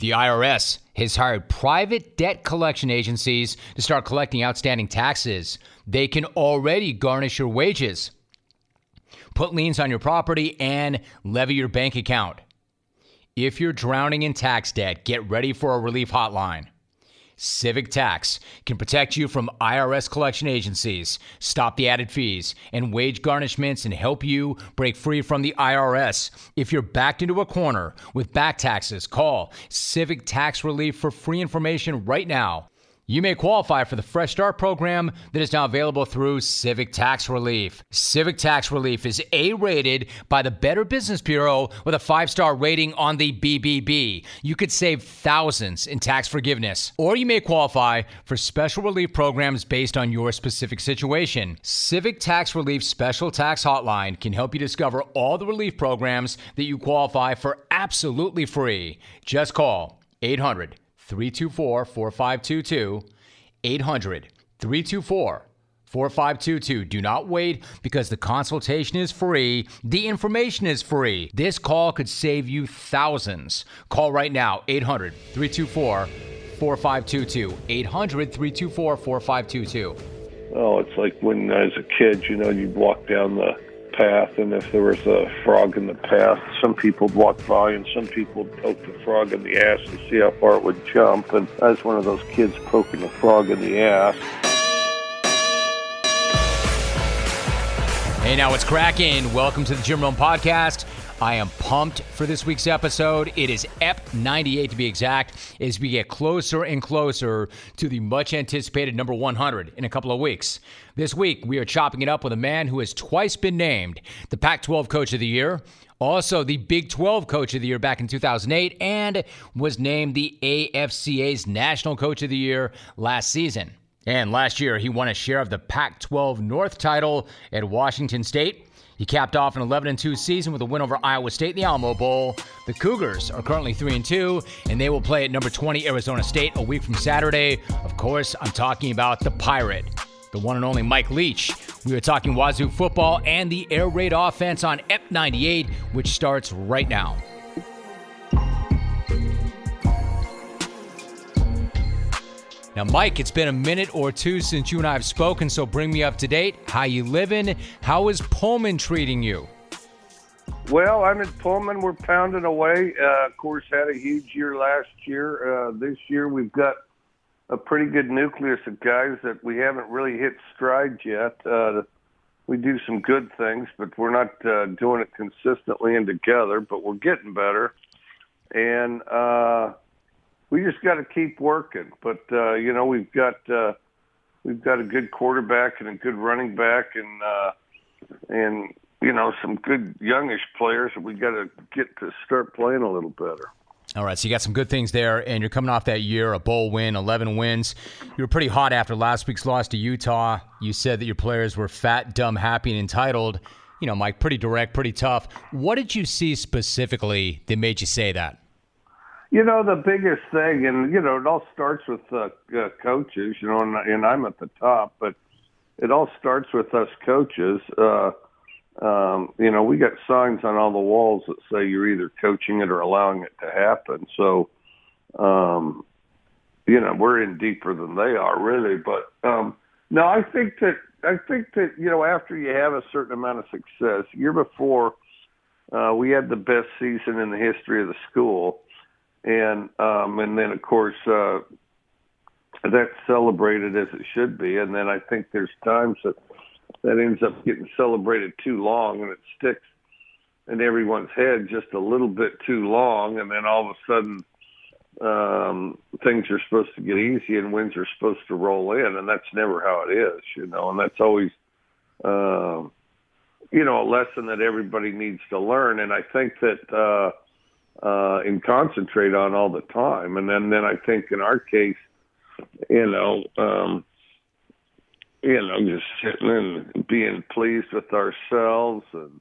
The IRS has hired private debt collection agencies to start collecting outstanding taxes. They can already garnish your wages, put liens on your property, and levy your bank account. If you're drowning in tax debt, get ready for a relief hotline. Civic Tax can protect you from IRS collection agencies, stop the added fees and wage garnishments, and help you break free from the IRS. If you're backed into a corner with back taxes, call Civic Tax Relief for free information right now. You may qualify for the Fresh Start program that is now available through Civic Tax Relief. Civic Tax Relief is A rated by the Better Business Bureau with a five star rating on the BBB. You could save thousands in tax forgiveness, or you may qualify for special relief programs based on your specific situation. Civic Tax Relief Special Tax Hotline can help you discover all the relief programs that you qualify for absolutely free. Just call 800 324 4522. 800 324 4522. Do not wait because the consultation is free. The information is free. This call could save you thousands. Call right now 800 324 4522. 800 324 4522. Oh, it's like when as a kid, you know, you'd walk down the path, and if there was a frog in the path, some people would walk by and some people would poke the frog in the ass to see how far it would jump. And I was one of those kids poking the frog in the ass. Hey, now it's cracking. Welcome to the Jim Rome Podcast. I am pumped for this week's episode. It is EP 98 to be exact, as we get closer and closer to the much anticipated number 100 in a couple of weeks. This week, we are chopping it up with a man who has twice been named the Pac 12 Coach of the Year, also the Big 12 Coach of the Year back in 2008, and was named the AFCA's National Coach of the Year last season. And last year, he won a share of the Pac 12 North title at Washington State. He capped off an 11 2 season with a win over Iowa State in the Alamo Bowl. The Cougars are currently 3 2, and they will play at number 20 Arizona State a week from Saturday. Of course, I'm talking about the Pirate, the one and only Mike Leach. We are talking Wazoo football and the air raid offense on EP 98, which starts right now. Now, Mike, it's been a minute or two since you and I have spoken, so bring me up to date. How you living? How is Pullman treating you? Well, I'm in Pullman. We're pounding away. Uh, of course, had a huge year last year. Uh, this year, we've got a pretty good nucleus of guys that we haven't really hit stride yet. Uh, we do some good things, but we're not uh, doing it consistently and together. But we're getting better, and uh, we just got to keep working. But uh, you know, we've got uh, we've got a good quarterback and a good running back, and uh, and you know some good youngish players that we got to get to start playing a little better. All right, so you got some good things there, and you're coming off that year, a bowl win, 11 wins. You were pretty hot after last week's loss to Utah. You said that your players were fat, dumb, happy, and entitled. You know, Mike, pretty direct, pretty tough. What did you see specifically that made you say that? You know, the biggest thing, and, you know, it all starts with uh, uh, coaches, you know, and, and I'm at the top, but it all starts with us coaches. Uh, um, you know, we got signs on all the walls that say you're either coaching it or allowing it to happen. So, um, you know, we're in deeper than they are, really. But um, no, I think that I think that you know, after you have a certain amount of success, year before, uh, we had the best season in the history of the school and um, and then of course uh, that's celebrated as it should be. And then I think there's times that that ends up getting celebrated too long, and it sticks in everyone's head just a little bit too long, and then all of a sudden um things are supposed to get easy and wins are supposed to roll in. And that's never how it is you know and that's always um you know a lesson that everybody needs to learn. And i think that uh uh, and concentrate on all the time. And then, then I think in our case, you know, um, you know, just sitting and being pleased with ourselves, and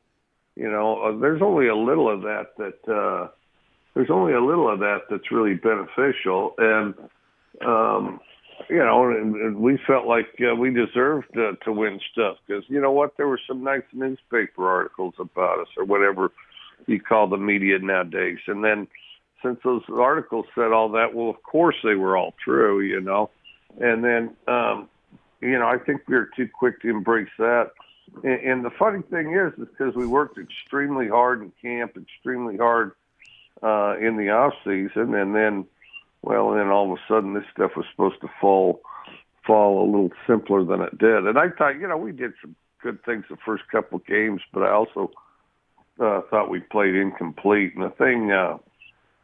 you know, uh, there's only a little of that that uh, there's only a little of that that's really beneficial, and um, you know, and, and we felt like uh, we deserved uh, to win stuff because you know what, there were some nice newspaper articles about us or whatever you call the media nowadays. And then since those articles said all that, well, of course they were all true, you know. And then, um, you know, I think we were too quick to embrace that. And, and the funny thing is, is because we worked extremely hard in camp, extremely hard uh, in the off season, and then, well, then all of a sudden this stuff was supposed to fall fall a little simpler than it did. And I thought, you know, we did some good things the first couple games, but I also uh, thought we played incomplete. And the thing uh,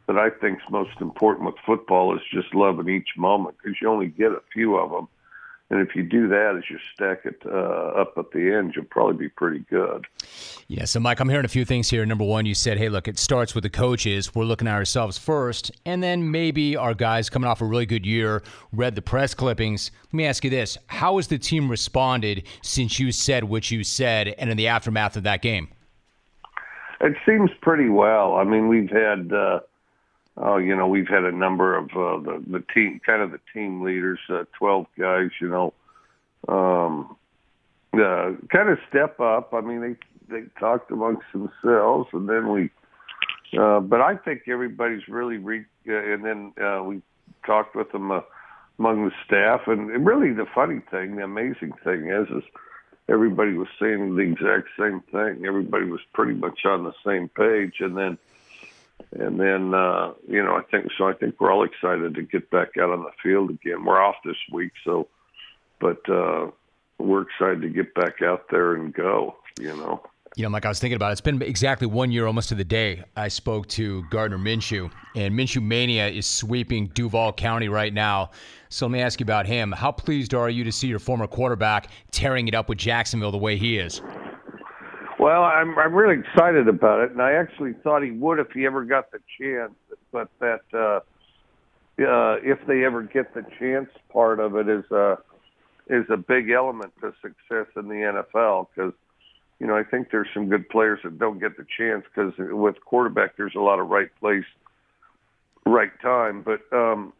that I think is most important with football is just loving each moment because you only get a few of them. And if you do that as you stack it uh, up at the end, you'll probably be pretty good. Yeah. So, Mike, I'm hearing a few things here. Number one, you said, hey, look, it starts with the coaches. We're looking at ourselves first. And then maybe our guys coming off a really good year read the press clippings. Let me ask you this How has the team responded since you said what you said and in the aftermath of that game? It seems pretty well. I mean, we've had. Uh, oh, you know, we've had a number of uh, the the team, kind of the team leaders, uh, twelve guys, you know, um, uh, kind of step up. I mean, they they talked amongst themselves, and then we. Uh, but I think everybody's really re. Uh, and then uh, we talked with them uh, among the staff, and, and really the funny thing, the amazing thing is, is everybody was saying the exact same thing. Everybody was pretty much on the same page, and then and then, uh, you know, I think so. I think we're all excited to get back out on the field again. We're off this week, so, but uh, we're excited to get back out there and go. You know. You know, Mike, I was thinking about it. It's been exactly one year, almost to the day, I spoke to Gardner Minshew, and Minshew Mania is sweeping Duval County right now. So let me ask you about him. How pleased are you to see your former quarterback tearing it up with Jacksonville the way he is? Well, I'm I'm really excited about it, and I actually thought he would if he ever got the chance. But that uh, uh, if they ever get the chance part of it is a is a big element to success in the NFL because you know I think there's some good players that don't get the chance because with quarterback there's a lot of right place, right time. But um,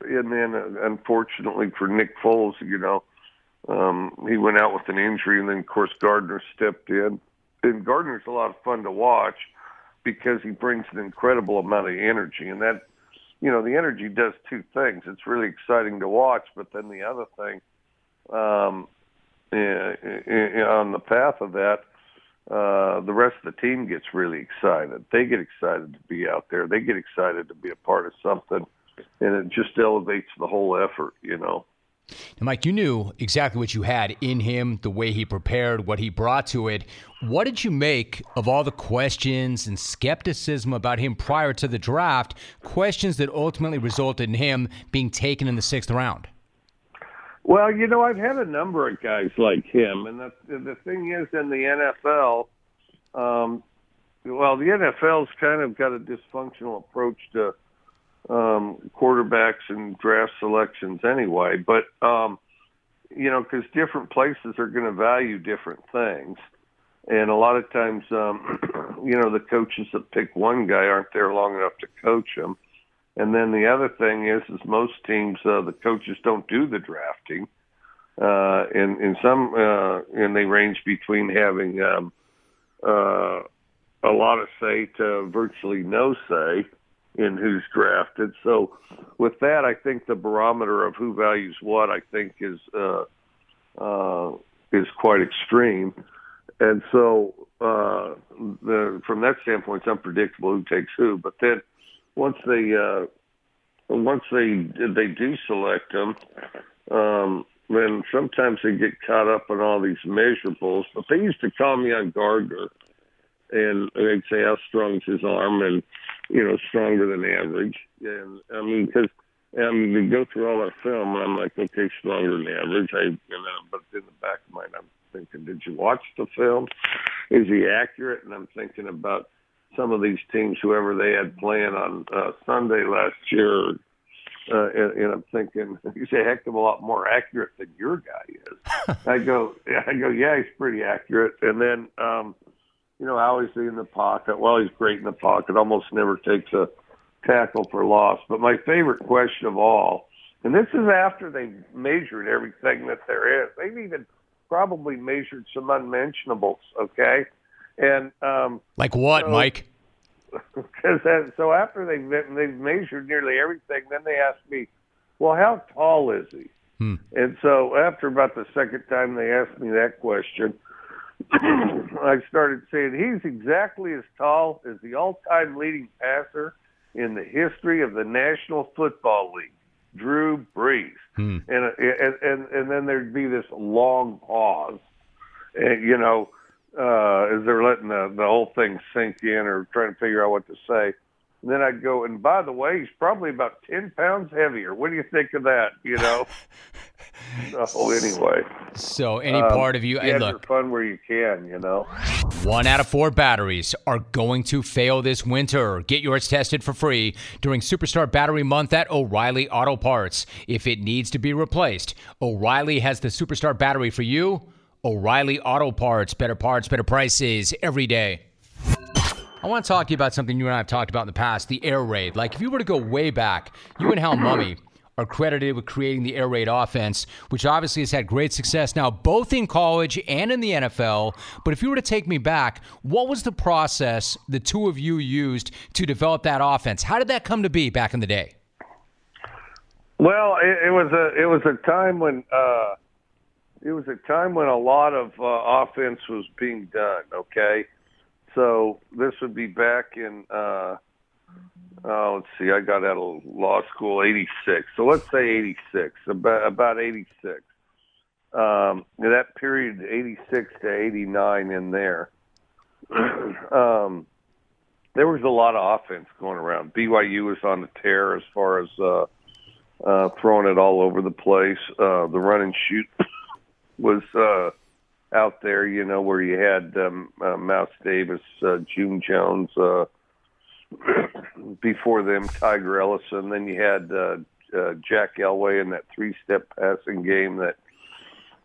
and then uh, unfortunately for Nick Foles, you know um, he went out with an injury, and then of course Gardner stepped in. And Gardner's a lot of fun to watch because he brings an incredible amount of energy, and that you know the energy does two things. It's really exciting to watch, but then the other thing, um, on the path of that, uh, the rest of the team gets really excited. They get excited to be out there. They get excited to be a part of something, and it just elevates the whole effort. You know. Now, Mike, you knew exactly what you had in him, the way he prepared, what he brought to it. What did you make of all the questions and skepticism about him prior to the draft? Questions that ultimately resulted in him being taken in the sixth round. Well, you know, I've had a number of guys like him, and the the thing is, in the NFL, um, well, the NFL's kind of got a dysfunctional approach to um, quarterbacks and draft selections anyway. But um, you know, because different places are going to value different things, and a lot of times, um, you know, the coaches that pick one guy aren't there long enough to coach him. And then the other thing is, is most teams uh, the coaches don't do the drafting. Uh, in in some uh, and they range between having um, uh, a lot of say to virtually no say in who's drafted. So with that, I think the barometer of who values what I think is uh, uh, is quite extreme. And so uh, the, from that standpoint, it's unpredictable who takes who. But then once they uh, once they they do select them, um, then sometimes they get caught up in all these measurables. But they used to call me on Gardner, and they'd say how strong is his arm, and you know, stronger than average. And I mean, because I mean, we go through all our film, and I'm like, okay, stronger than average. I, and then, but in the back of my mind, I'm thinking, did you watch the film? Is he accurate? And I'm thinking about some of these teams, whoever they had playing on uh, Sunday last year. Uh, and, and I'm thinking he's a heck of a lot more accurate than your guy is. I go, I go, yeah, he's pretty accurate. And then, um, you know, how is he in the pocket? Well, he's great in the pocket. Almost never takes a tackle for loss. But my favorite question of all, and this is after they've measured everything that there is. They've even probably measured some unmentionables. Okay, and um, like what, so, Mike? because so after they've they've measured nearly everything, then they asked me, "Well, how tall is he?" Hmm. And so after about the second time they asked me that question, I started saying he's exactly as tall as the all-time leading passer in the history of the National Football League, Drew Brees. Hmm. And, and and and then there'd be this long pause, and you know, uh, as they're letting the the whole thing sink in or trying to figure out what to say. And then I'd go, and by the way, he's probably about 10 pounds heavier. What do you think of that? You know? oh, anyway. So, any um, part of you, hey, look, fun where you can, you know? One out of four batteries are going to fail this winter. Get yours tested for free during Superstar Battery Month at O'Reilly Auto Parts. If it needs to be replaced, O'Reilly has the Superstar Battery for you. O'Reilly Auto Parts, better parts, better prices every day. I want to talk to you about something you and I have talked about in the past the air raid. Like, if you were to go way back, you and Hal Mumme are credited with creating the air raid offense, which obviously has had great success now, both in college and in the NFL. But if you were to take me back, what was the process the two of you used to develop that offense? How did that come to be back in the day? Well, it, it was a it was a time when uh, it was a time when a lot of uh, offense was being done. Okay, so this would be back in, uh, uh, let's see, I got out of law school 86. So let's say 86, about, about 86. Um, that period, 86 to 89 in there. um, there was a lot of offense going around. BYU was on the tear as far as uh, uh, throwing it all over the place. Uh, the run and shoot was uh, out there, you know, where you had um, uh, Mouse Davis, uh, June Jones, uh, before them Tiger Ellison. Then you had uh, uh, Jack Elway in that three-step passing game that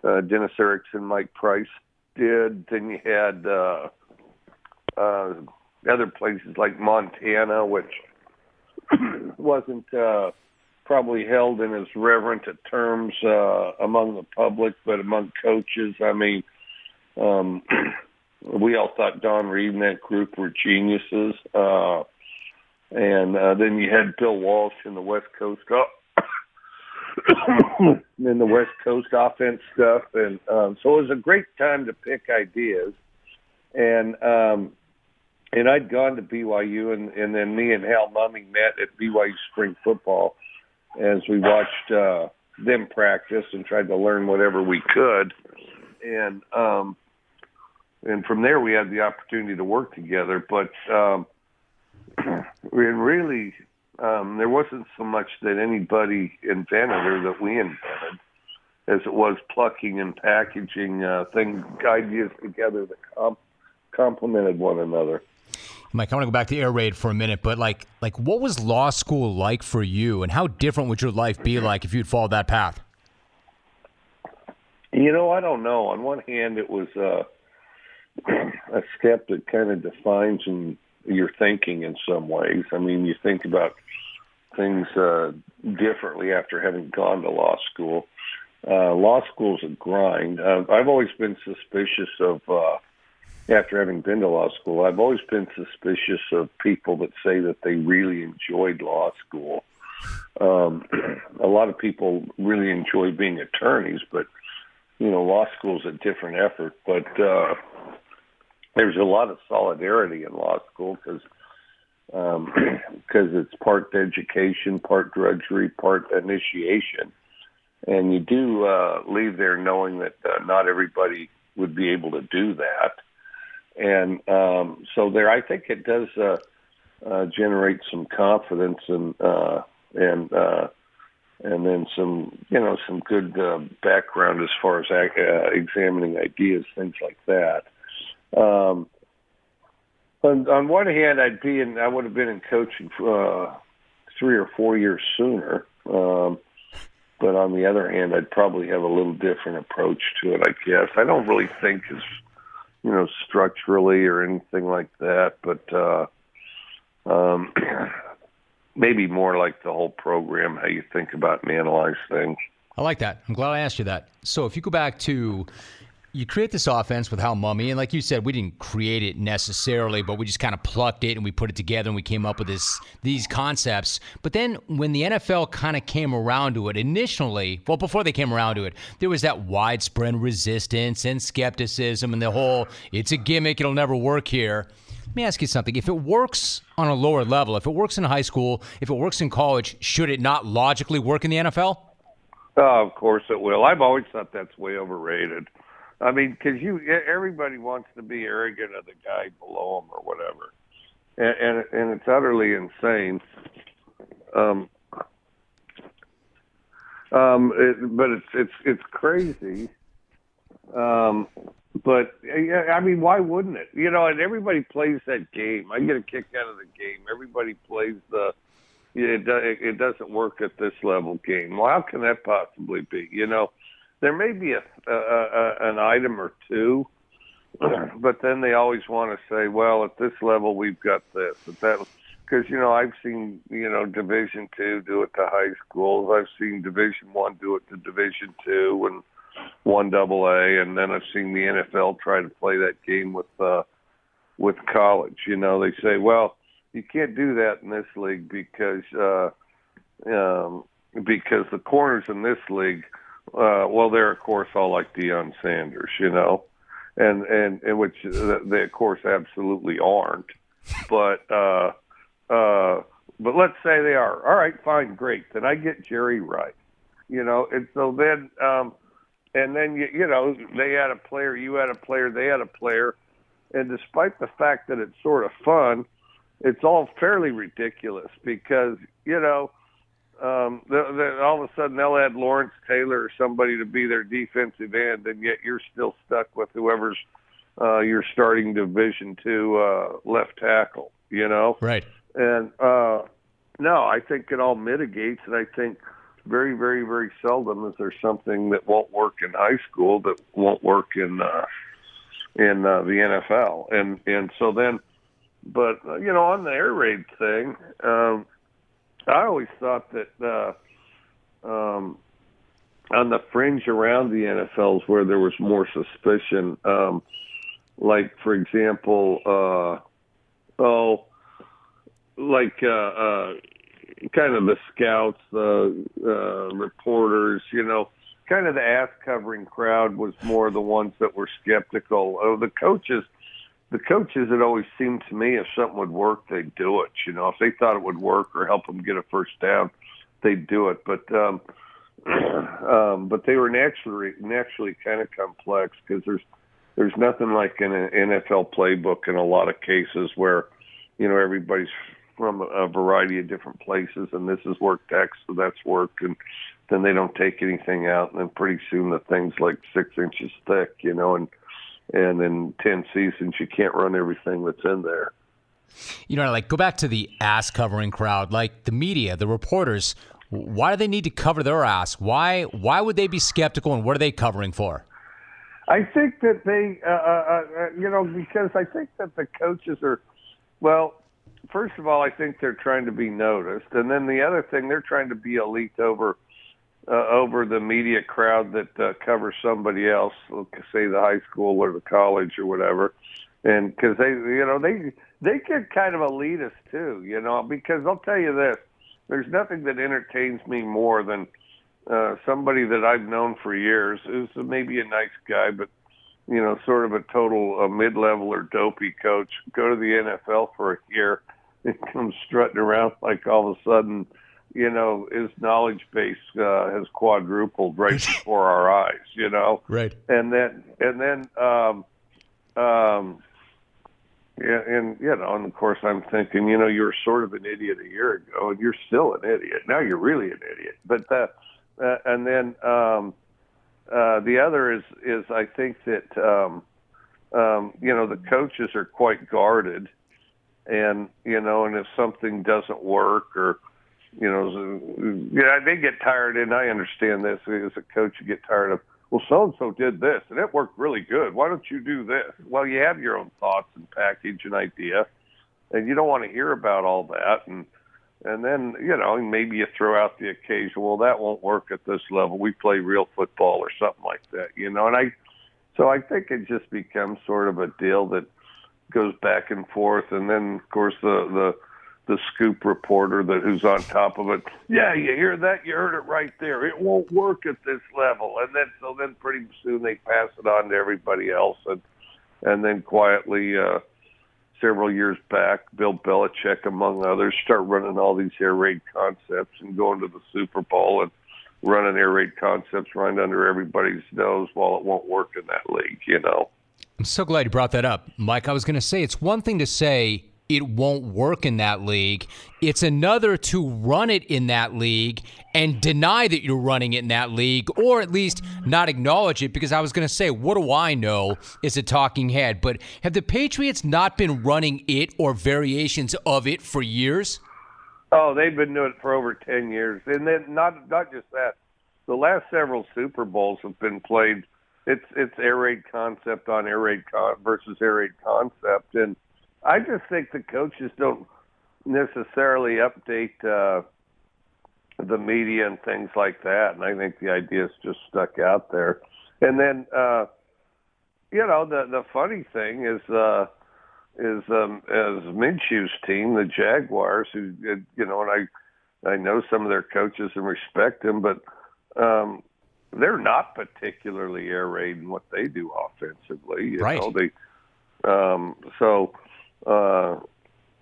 uh, Dennis Erickson, Mike Price did. Then you had uh, uh, other places like Montana, which wasn't uh, probably held in as reverent a terms uh, among the public, but among coaches, I mean, um, we all thought Don Read and that group were geniuses. Uh, and uh, then you had Bill Walsh in the West Coast up. in the West Coast offense stuff, and um, so it was a great time to pick ideas. And um, and I'd gone to BYU, and, and then me and Hal Mumme met at BYU spring football as we watched uh, them practice and tried to learn whatever we could. And um, and from there we had the opportunity to work together. But um, really um, there wasn't so much that anybody invented or that we invented as it was plucking and packaging uh, things, ideas together that com- complemented one another. Mike, I want to go back to air raid for a minute, but like, like, what was law school like for you, and how different would your life be like if you'd followed that path? You know, I don't know. On one hand, it was uh, a step that kind of defines in your thinking in some ways. I mean, you think about things uh, differently after having gone to law school. Uh, law school's a grind. Uh, I've always been suspicious of, uh, after having been to law school, I've always been suspicious of people that say that they really enjoyed law school. Um, a lot of people really enjoy being attorneys, but you know, law school's a different effort. But uh, there's a lot of solidarity in law school because um, because it's part education, part drudgery, part initiation, and you do uh, leave there knowing that uh, not everybody would be able to do that, and um, so there, I think it does uh, uh, generate some confidence and uh, and uh, and then some you know some good uh, background as far as uh, examining ideas, things like that. Um, on, on one hand, I'd be in, I would have been in coaching uh, three or four years sooner. Um, but on the other hand, I'd probably have a little different approach to it. I guess I don't really think as you know structurally or anything like that, but uh, um, maybe more like the whole program, how you think about and analyze things. I like that. I'm glad I asked you that. So if you go back to you create this offense with Hal Mumme, and like you said, we didn't create it necessarily, but we just kind of plucked it and we put it together and we came up with this these concepts. But then when the NFL kind of came around to it initially, well, before they came around to it, there was that widespread resistance and skepticism and the whole "it's a gimmick, it'll never work here." Let me ask you something. If it works on a lower level, if it works in high school, if it works in college, should it not logically work in the NFL? Oh, of course it will. I've always thought that's way overrated. I mean, because you everybody wants to be arrogant of the guy below them or whatever, and and, and it's utterly insane. Um, um, it, but it's it's it's crazy. Um, but yeah, I mean, why wouldn't it? You know, and everybody plays that game. I get a kick out of the game. Everybody plays the it it doesn't work at this level game. Well, how can that possibly be? You know, there may be a, a, a an item or two, but then they always want to say, well, at this level we've got this, at that because you know I've seen you know Division two do it to high schools. I've seen Division one do it to Division two and one double A, and then I've seen the NFL try to play that game with uh, with college. You know, they say, well, you can't do that in this league because uh, um, because the corners in this league uh, well, they're of course all like Deion Sanders, you know, and and, and which they of course absolutely aren't, but uh, uh, but let's say they are. All right, fine, great. Then I get Jerry Rice, you know, and so then um, and then you you know they had a player, you had a player, they had a player, and despite the fact that it's sort of fun, it's all fairly ridiculous because you know um, all of a sudden they'll add Lawrence Taylor or somebody to be their defensive end, and yet you're still stuck with whoever's uh, your starting Division two uh, left tackle. You know, right? And uh, no, I think it all mitigates, and I think very, very, very seldom is there something that won't work in high school that won't work in uh, in uh, the NFL, and and so then, but you know, on the air raid thing. Um, I always thought that uh, um, on the fringe around the NFLs where there was more suspicion, um, like for example, uh, oh, like uh, uh, kind of the scouts, the uh, reporters, you know, kind of the ass covering crowd was more the ones that were skeptical. Oh, the coaches the coaches, it always seemed to me if something would work, they'd do it. You know, if they thought it would work or help them get a first down, they'd do it. But um, um, but they were naturally naturally kind of complex because there's there's nothing like an NFL playbook in a lot of cases where you know everybody's from a variety of different places and this is work X, so that's work, and then they don't take anything out, and then pretty soon the thing's like six inches thick, you know, and and in 10 seasons you can't run everything that's in there. You know like go back to the ass covering crowd like the media the reporters why do they need to cover their ass? Why why would they be skeptical and what are they covering for? I think that they uh, uh, uh you know because i think that the coaches are well first of all i think they're trying to be noticed and then the other thing they're trying to be elite over uh, over the media crowd that uh, covers somebody else, say the high school or the college or whatever, and because they, you know, they they get kind of elitist too, you know, because I'll tell you this: there's nothing that entertains me more than uh, somebody that I've known for years who's maybe a nice guy, but you know, sort of a total uh, mid-level or dopey coach, go to the NFL for a year and come strutting around like all of a sudden you know, his knowledge base uh, has quadrupled right before our eyes, you know. Right. And then, and then, um, um, yeah, and you know, and of course, I'm thinking, you know, you were sort of an idiot a year ago, and you're still an idiot. Now you're really an idiot. But uh, uh, and then um, uh, the other is is I think that um, um, you know the coaches are quite guarded, and you know, and if something doesn't work or you know, yeah, they get tired, and I understand this as a coach. You get tired of, well, so and so did this, and it worked really good. Why don't you do this? Well, you have your own thoughts and package and idea, and you don't want to hear about all that. And and then you know, maybe you throw out the occasional, well, that won't work at this level. We play real football or something like that, you know. And I So I think it just becomes sort of a deal that goes back and forth, and then of course the the the scoop reporter that who's on top of it. Yeah, you hear that? You heard it right there. It won't work at this level, and then so then pretty soon they pass it on to everybody else, and and then quietly. uh several years back, Bill Belichick, among others, start running all these air raid concepts and going to the Super Bowl and running air raid concepts right under everybody's nose while it won't work in that league, you know. I'm so glad you brought that up, Mike. I was going to say it's one thing to say it won't work in that league. It's another to run it in that league and deny that you're running it in that league, or at least not acknowledge it. Because I was going to say, what do I know is a talking head. But have the Patriots not been running it or variations of it for years? Oh, they've been doing it for over ten years, and then not not just that. The last several Super Bowls have been played. It's it's air raid concept on air raid con- versus air raid concept, and I just think the coaches don't necessarily update uh, the media and things like that, and I think the idea's just stuck out there. And then, uh, you know, the the funny thing is, uh, is um, as Minshew's team, the Jaguars, who you know, and I I know some of their coaches and respect them, but um, they're not particularly air raid in what they do offensively. You right. know, they um, so uh,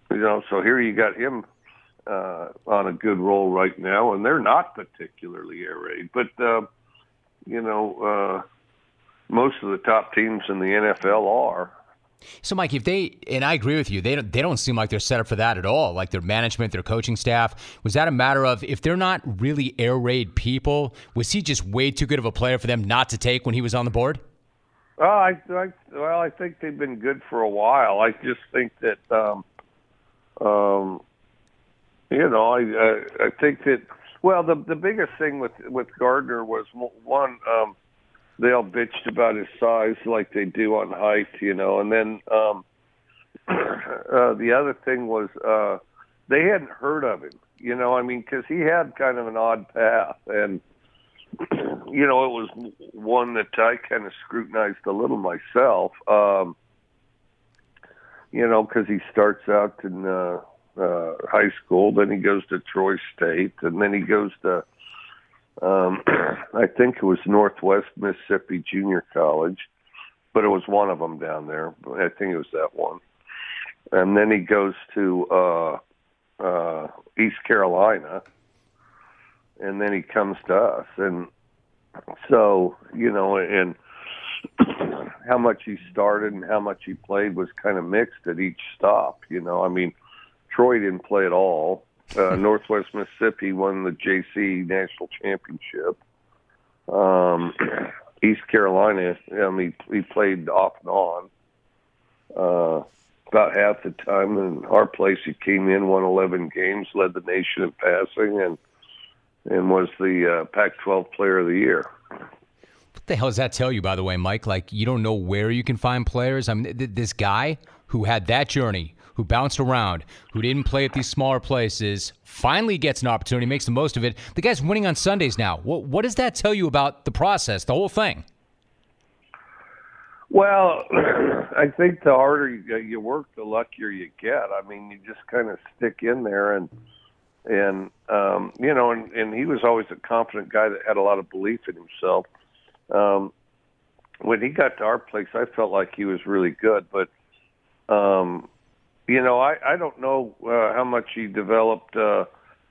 you know, so here you got him uh, on a good roll right now, and they're not particularly air raid, but uh, you know, uh, most of the top teams in the NFL are. So, Mike, if they and I agree with you, they don't they don't seem like they're set up for that at all. Like their management, their coaching staff. Was that a matter of if they're not really air raid people? Was he just way too good of a player for them not to take when he was on the board? Well, I, I well, I think they've been good for a while. I just think that, um, um, you know, I, I I think that. Well, the the biggest thing with with Gardner was one. Um, they all bitched about his size, like they do on height, you know, and then um, uh, the other thing was uh, they hadn't heard of him, you know. I mean, because he had kind of an odd path, and you know, it was one that I kind of scrutinized a little myself. Um, you know, because he starts out in uh, uh, high school, then he goes to Troy State, and then he goes to, um, I think it was Northwest Mississippi Junior College, but it was one of them down there. I think it was that one. And then he goes to uh, uh, East Carolina and then he comes to us. And so you know and how much he started and how much he played was kind of mixed at each stop you know. I mean troy didn't play at all. Uh, northwest mississippi won the jc national championship. Um east carolina i mean he played off and on uh about half the time. In our place he came in won 11 games led the nation in passing and and was the uh, Pac-12 Player of the Year. What the hell does that tell you, by the way, Mike? Like you don't know where you can find players. I mean, th- this guy who had that journey, who bounced around, who didn't play at these smaller places, finally gets an opportunity, makes the most of it. The guy's winning on Sundays now. What, what does that tell you about the process, the whole thing? Well, I think the harder you work, the luckier you get. I mean, you just kind of stick in there and and um, you know, and, and he was always a confident guy that had a lot of belief in himself. Um, when he got to our place, I felt like he was really good, but um, you know, I, I don't know uh, how much he developed uh,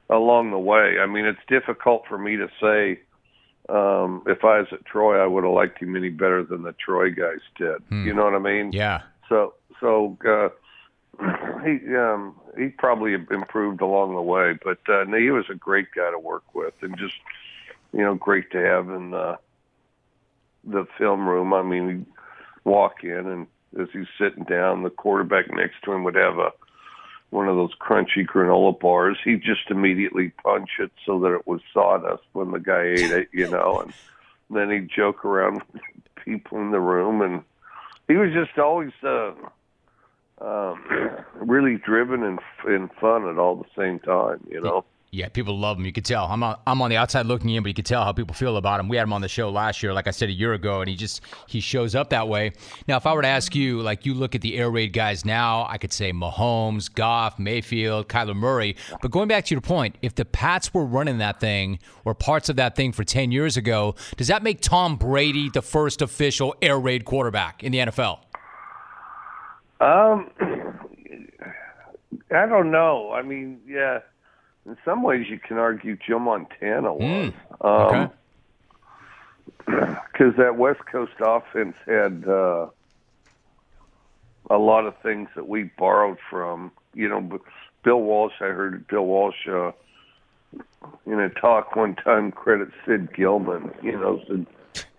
along the way. I mean, it's difficult for me to say. Um, if I was at Troy, I would have liked him any better than the Troy guys did. Hmm. You know what I mean? Yeah. So, so uh, he um, he probably improved along the way, but uh, he was a great guy to work with, and just you know, great to have in the the film room. I mean, he'd walk in, and as he's sitting down, the quarterback next to him would have a one of those crunchy granola bars. He'd just immediately punch it so that it was sawdust when the guy ate it, you know, and then he'd joke around with people in the room, and he was just always. uh um, really driven and and fun at all the same time. You know. Yeah, people love him. You could tell. I'm on, I'm on the outside looking in, but you could tell how people feel about him. We had him on the show last year, like I said a year ago, and he just he shows up that way. Now, if I were to ask you, like you look at the air raid guys now, I could say Mahomes, Goff, Mayfield, Kyler Murray. But going back to your point, if the Pats were running that thing or parts of that thing for ten years ago, does that make Tom Brady the first official air raid quarterback in the NFL? Um, I don't know. I mean, yeah in some ways you can argue Joe Montana was. Mm, okay. Because um, that West Coast offense had uh, a lot of things that we borrowed from. You know, Bill Walsh, I heard Bill Walsh uh, in a talk one time credit Sid Gilman. You know, Sid,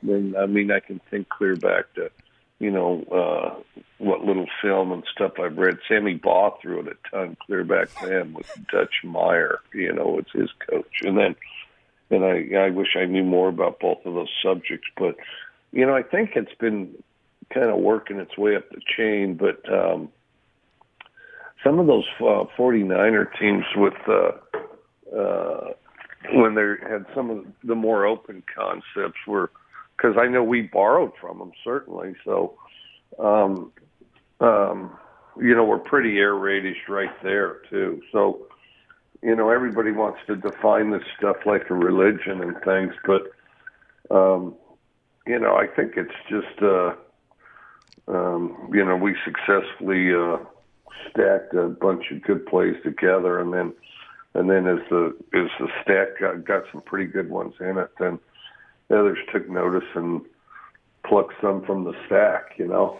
then I mean I can think clear back to you know, uh, what little film and stuff I've read. Sammy Baugh threw it a ton clear back then with Dutch Meyer, you know, it's his coach. And then, and I, I wish I knew more about both of those subjects, but, you know, I think it's been kind of working its way up the chain, but, um, some of those uh, 49er teams with, uh, uh, when they had some of the more open concepts were, because I know we borrowed from them certainly. So, um, um, you know, we're pretty air raidish right there too. So, you know, everybody wants to define this stuff like a religion and things, but um, you know, I think it's just uh, um, you know we successfully uh, stacked a bunch of good plays together, and then and then as the as the stack got, got some pretty good ones in it, then others took notice and plucked some from the stack, you know.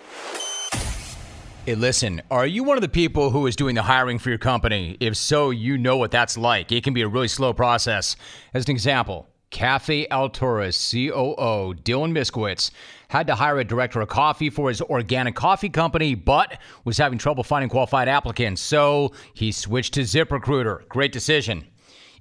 Hey, listen, are you one of the people who is doing the hiring for your company? If so, you know what that's like. It can be a really slow process. As an example, Cafe Alturas COO Dylan Miskowitz had to hire a director of coffee for his organic coffee company, but was having trouble finding qualified applicants. So he switched to ZipRecruiter. Great decision.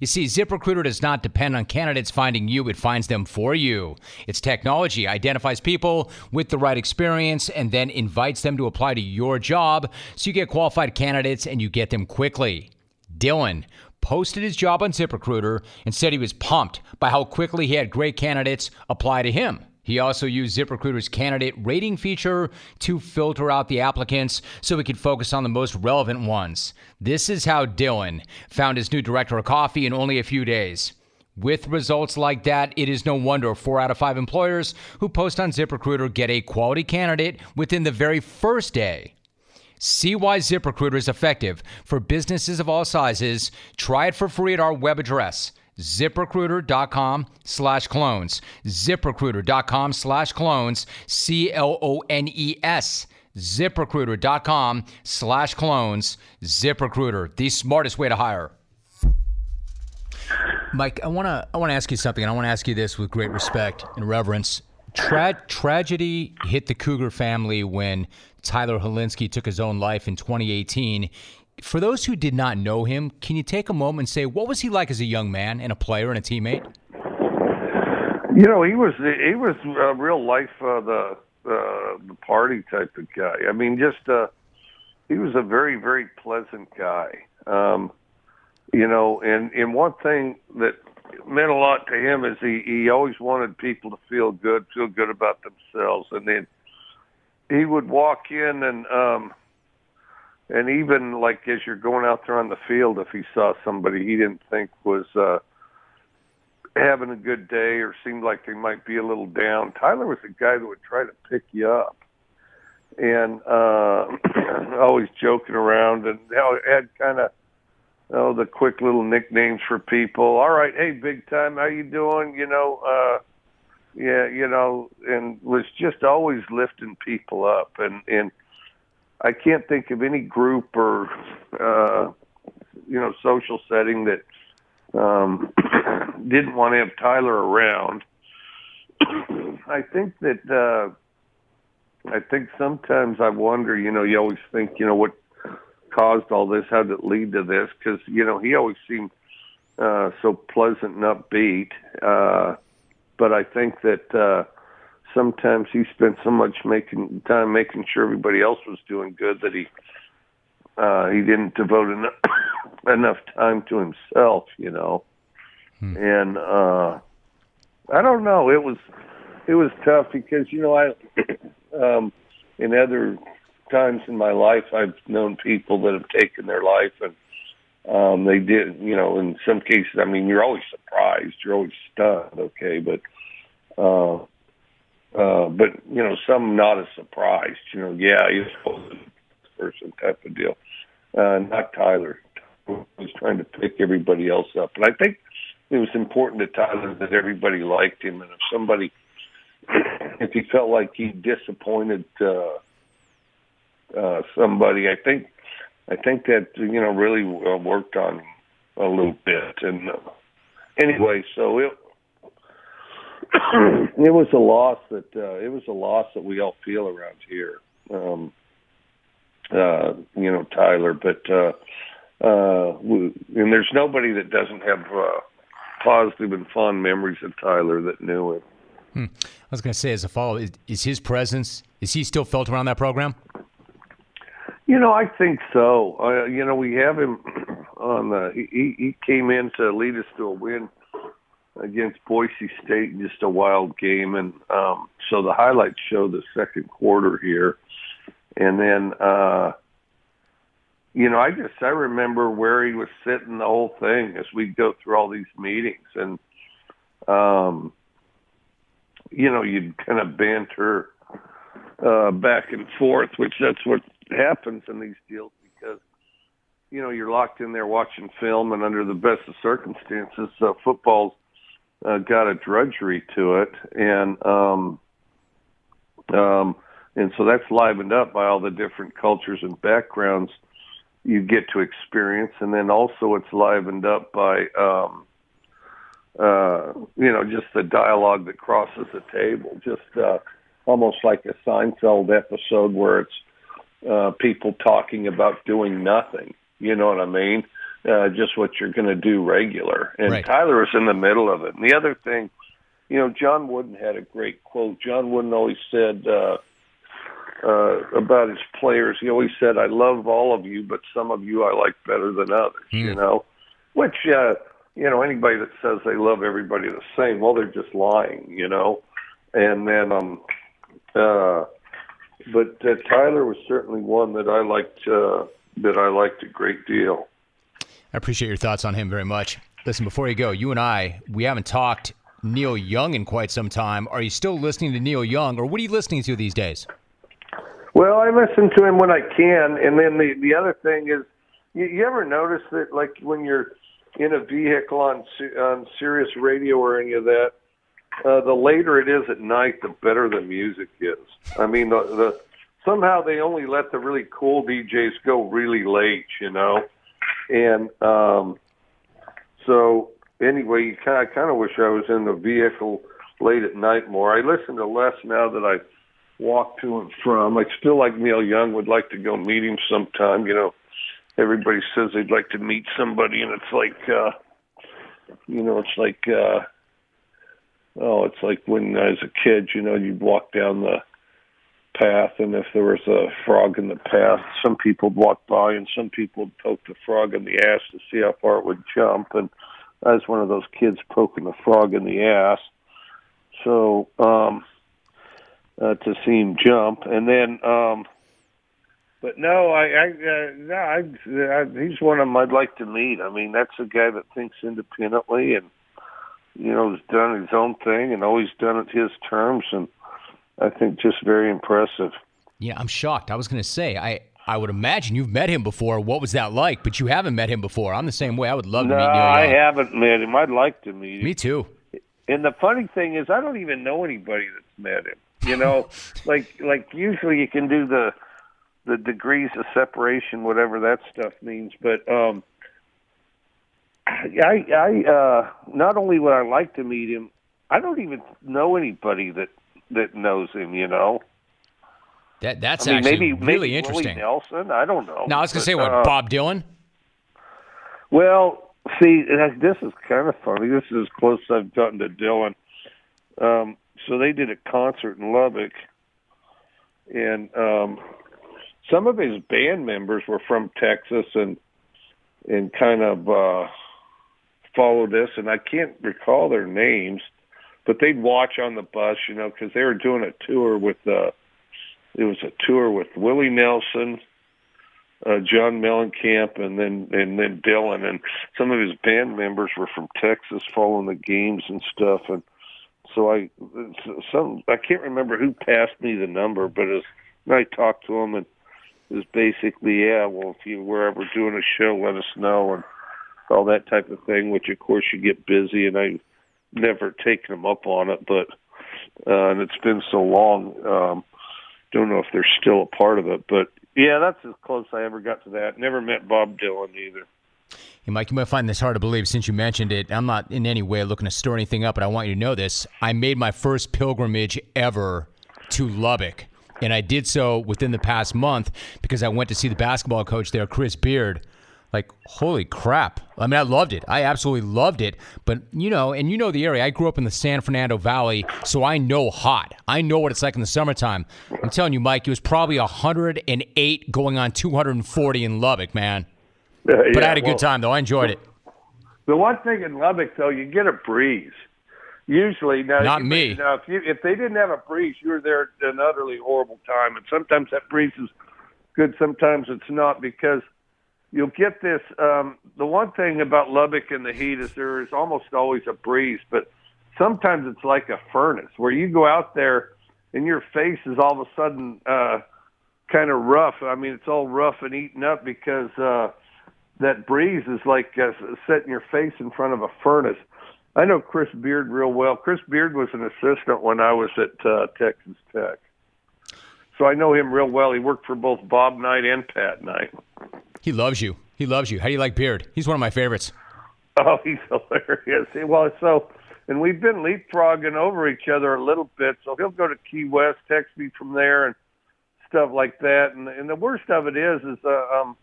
You see, ZipRecruiter does not depend on candidates finding you, it finds them for you. Its technology identifies people with the right experience and then invites them to apply to your job so you get qualified candidates and you get them quickly. Dylan posted his job on ZipRecruiter and said he was pumped by how quickly he had great candidates apply to him. He also used ZipRecruiter's candidate rating feature to filter out the applicants so he could focus on the most relevant ones. This is how Dylan found his new director of coffee in only a few days. With results like that, it is no wonder four out of five employers who post on ZipRecruiter get a quality candidate within the very first day. See why ZipRecruiter is effective for businesses of all sizes. Try it for free at our web address ziprecruiter.com slash clones. ziprecruiter.com slash clones. C L O N E S. ziprecruiter.com slash clones. ZipRecruiter, the smartest way to hire. Mike, I want to I want to ask you something, and I want to ask you this with great respect and reverence. Tra- tragedy hit the Cougar family when Tyler Hilinski took his own life in 2018 for those who did not know him, can you take a moment and say what was he like as a young man and a player and a teammate? You know, he was he was a real life uh, the uh, the party type of guy. I mean, just uh, he was a very very pleasant guy. Um, you know, and and one thing that meant a lot to him is he he always wanted people to feel good, feel good about themselves, and then he would walk in and um and even like as you're going out there on the field, if he saw somebody he didn't think was uh, having a good day or seemed like they might be a little down, Tyler was a guy that would try to pick you up, and uh, always joking around, and you know, had kind of oh the quick little nicknames for people. All right, hey, big time, how you doing? You know. uh yeah, you know, and was just always lifting people up, and and I can't think of any group or uh, you know social setting that um, didn't want to have Tyler around. I think that uh, I think sometimes I wonder. You know, you always think, you know, what caused all this? How did it lead to this? Because you know, he always seemed uh, so pleasant and upbeat. Uh, but I think that. Uh, sometimes he spent so much making time making sure everybody else was doing good that he uh, he didn't devote enough, enough time to himself, you know. Hmm. And uh, I don't know. It was it was tough because you know I um, in other times in my life I've known people that have taken their life and um, they did. You know, in some cases, I mean, you're always surprised. You're always stunned. Okay, but. Uh, uh, but you know, some not as surprised. You know, yeah, he's supposed to be a person type of deal. Uh, not Tyler. was trying to pick everybody else up, and I think it was important to Tyler that everybody liked him, and if somebody, if he felt like he disappointed uh, uh, somebody, I think, I think that you know really uh, worked on him a little bit. And uh, anyway, so it it was a loss that uh, it was a loss that we all feel around here. Um, uh, you know, Tyler, but uh, uh, we, and there's nobody that doesn't have uh, positive and fond memories of Tyler that knew him. Hmm. I was going to say, as a follow, is, is his presence is he still felt around that program? You know, I think so. Uh, you know, we have him on the. He, he came in to lead us to a win against Boise State just a wild game, and um, so the highlights show the second quarter here, and then uh, you know I just I remember where he was sitting the whole thing as we go through all these meetings, and um, you know you'd kind of banter uh, back and forth, which that's what happens in these deals because you know you're locked in there watching film, and under the best of circumstances, uh, football's uh, got a drudgery to it, and um, um, and so that's livened up by all the different cultures and backgrounds you get to experience, and then also it's livened up by um, uh, you know just the dialogue that crosses the table, just uh, almost like a Seinfeld episode where it's uh, people talking about doing nothing. You know what I mean? Uh, just what you're going to do regular. And right. Tyler was in the middle of it. And the other thing, you know, John Wooden had a great quote. John Wooden always said uh, uh, about his players. He always said, "I love all of you, but some of you I like better than others." Mm. You know, which uh, you know anybody that says they love everybody the same, well, they're just lying. You know, and then um. Uh, but uh, Tyler was certainly one that I liked uh, that I liked a great deal. I appreciate your thoughts on him very much. Listen, before you go, you and I, we haven't talked Neil Young in quite some time. Are you still listening to Neil Young, or what are you listening to these days? Well, I listen to him when I can, and then the the other thing is, you, you ever notice that like when you're in a vehicle on on Sirius Radio or any of that, uh, the later it is at night, the better the music is. I mean, the, the somehow they only let the really cool DJs go really late, you know. And um, so anyway, you kind I kind of wish I was in the vehicle late at night more. I listen to less now that I walk to and from. I still like Neil Young. Would like to go meet him sometime. You know, everybody says they'd like to meet somebody, and it's like, uh, you know, it's like, uh, oh, it's like when I was a kid. You know, you'd walk down the path, and if there was a frog in the path, some people would walk by, and some people would poke the frog in the ass to see how far it would jump. And I was one of those kids poking the frog in the ass, so um, uh, to see him jump, and then. um but no, I, I, uh, no, I, I, he's one of them I'd like to meet. I mean, that's a guy that thinks independently and, you know, has done his own thing and always done it his terms. And I think just very impressive. Yeah, I'm shocked. I was going to say, I, I would imagine you've met him before. What was that like? But you haven't met him before. I'm the same way. I would love no, to meet Neil. I haven't met him. I'd like to meet him. Me too. And the funny thing is, I don't even know anybody that's met him. You know, like like usually you can do the the degrees of separation, whatever that stuff means. But um, I I uh, not only would I like to meet him, I don't even know anybody that that knows him. You know. That that's I mean, actually maybe, really maybe interesting. Willie Nelson, I don't know. Now I was gonna say what uh, Bob Dylan. Well, see, this is kind of funny. This is as close as I've gotten to Dylan. Um, so they did a concert in Lubbock, and um, some of his band members were from Texas and and kind of uh, followed this, and I can't recall their names, but they'd watch on the bus, you know, because they were doing a tour with. Uh, it was a tour with Willie Nelson, uh, John Mellencamp, and then and then Dylan, and some of his band members were from Texas, following the games and stuff, and so I some I can't remember who passed me the number, but as I talked to him and it was basically yeah, well if you were ever doing a show, let us know and all that type of thing. Which of course you get busy, and I never taken them up on it, but uh, and it's been so long. Um, don't know if they're still a part of it, but yeah, that's as close I ever got to that. Never met Bob Dylan either. Hey, Mike, you might find this hard to believe since you mentioned it. I'm not in any way looking to stir anything up, but I want you to know this. I made my first pilgrimage ever to Lubbock, and I did so within the past month because I went to see the basketball coach there, Chris Beard. Like, holy crap. I mean, I loved it. I absolutely loved it. But, you know, and you know the area. I grew up in the San Fernando Valley, so I know hot. I know what it's like in the summertime. I'm telling you, Mike, it was probably 108 going on 240 in Lubbock, man. Uh, yeah, but I had a well, good time, though. I enjoyed it. The one thing in Lubbock, though, you get a breeze. Usually, now, not me. Now, if you if they didn't have a breeze, you were there at an utterly horrible time. And sometimes that breeze is good, sometimes it's not because – you'll get this. Um, the one thing about Lubbock in the heat is there is almost always a breeze, but sometimes it's like a furnace where you go out there and your face is all of a sudden uh, kind of rough. I mean, it's all rough and eaten up because uh, that breeze is like uh, setting your face in front of a furnace. I know Chris Beard real well. Chris Beard was an assistant when I was at uh, Texas Tech. So I know him real well. He worked for both Bob Knight and Pat Knight. He loves you. He loves you. How do you like Beard? He's one of my favorites. Oh, he's hilarious. Well, so, and we've been leapfrogging over each other a little bit. So he'll go to Key West, text me from there, and stuff like that. And and the worst of it is, is uh, um,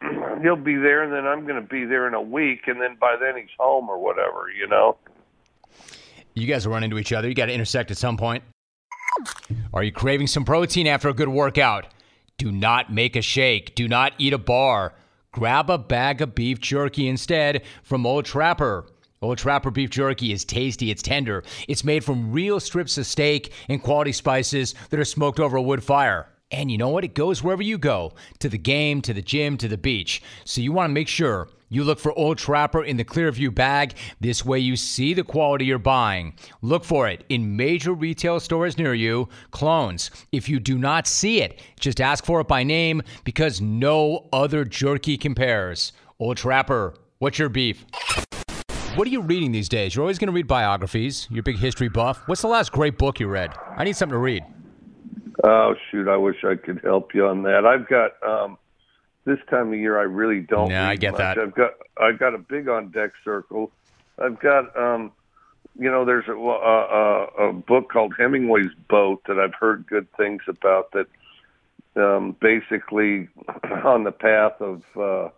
he'll be there, and then I'm going to be there in a week, and then by then he's home or whatever, you know. You guys will run into each other. You got to intersect at some point. Are you craving some protein after a good workout? Do not make a shake. Do not eat a bar. Grab a bag of beef jerky instead from Old Trapper. Old Trapper beef jerky is tasty, it's tender. It's made from real strips of steak and quality spices that are smoked over a wood fire. And you know what? It goes wherever you go to the game, to the gym, to the beach. So you want to make sure you look for Old Trapper in the Clearview bag. This way you see the quality you're buying. Look for it in major retail stores near you. Clones. If you do not see it, just ask for it by name because no other jerky compares. Old Trapper, what's your beef? What are you reading these days? You're always going to read biographies. You're a big history buff. What's the last great book you read? I need something to read. Oh shoot! I wish I could help you on that. I've got um, this time of year. I really don't. Yeah, I get much. that. I've got I've got a big on deck circle. I've got um, you know, there's a, a, a book called Hemingway's Boat that I've heard good things about. That um, basically on the path of uh,